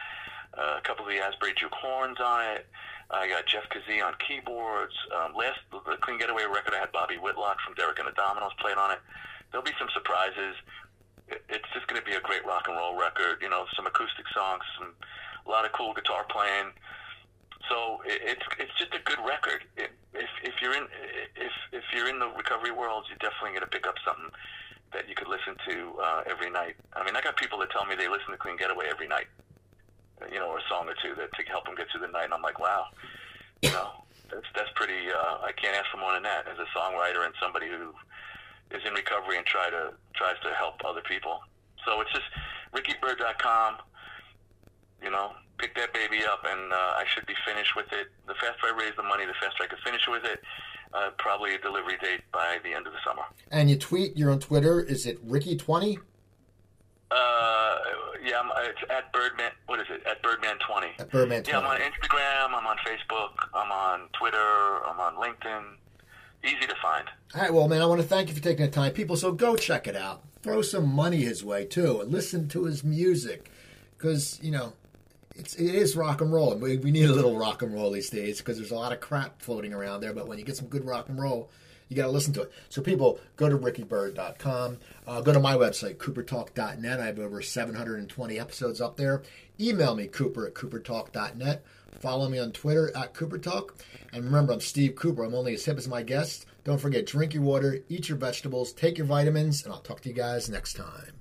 uh, a couple of the Asbury Juke horns on it. I got Jeff Kazee on keyboards. Um, last the Clean Getaway record, I had Bobby Whitlock from Derek and the Dominos played on it. There'll be some surprises. It's just going to be a great rock and roll record. You know, some acoustic songs, some a lot of cool guitar playing. So it, it's it's just a good record. If if you're in if if you're in the recovery world, you're definitely going to pick up something that you could listen to uh, every night. I mean, I got people that tell me they listen to Clean Getaway every night. You know, or a song or two that to help them get through the night. And I'm like, wow, you know, that's that's pretty. Uh, I can't ask for more than that as a songwriter and somebody who is in recovery and try to tries to help other people. So it's just RickyByrd.com. You know, pick that baby up, and uh, I should be finished with it. The faster I raise the money, the faster I can finish with it. Uh, probably a delivery date by the end of the summer. and you tweet. You're on Twitter. Is it Ricky twenty Uh, yeah, I'm, it's at Birdman. What is it? At Birdman20. at Birdman Twenty. Yeah, I'm on Instagram. I'm on Facebook. I'm on Twitter. I'm on LinkedIn. Easy to find. All right, well, man, I want to thank you for taking the time, people. So go check it out. Throw some money his way too, and listen to his music, because you know it's it is rock and roll, we, we need a little rock and roll these days because there's a lot of crap floating around there. But when you get some good rock and roll, you got to listen to it. So people, go to rickybyrd.com. Uh, go to my website, coopertalk.net. I have over 720 episodes up there. Email me, cooper at coopertalk.net. Follow me on Twitter at coopertalk. And remember, I'm Steve Cooper. I'm only as hip as my guests. Don't forget, drink your water, eat your vegetables, take your vitamins, and I'll talk to you guys next time.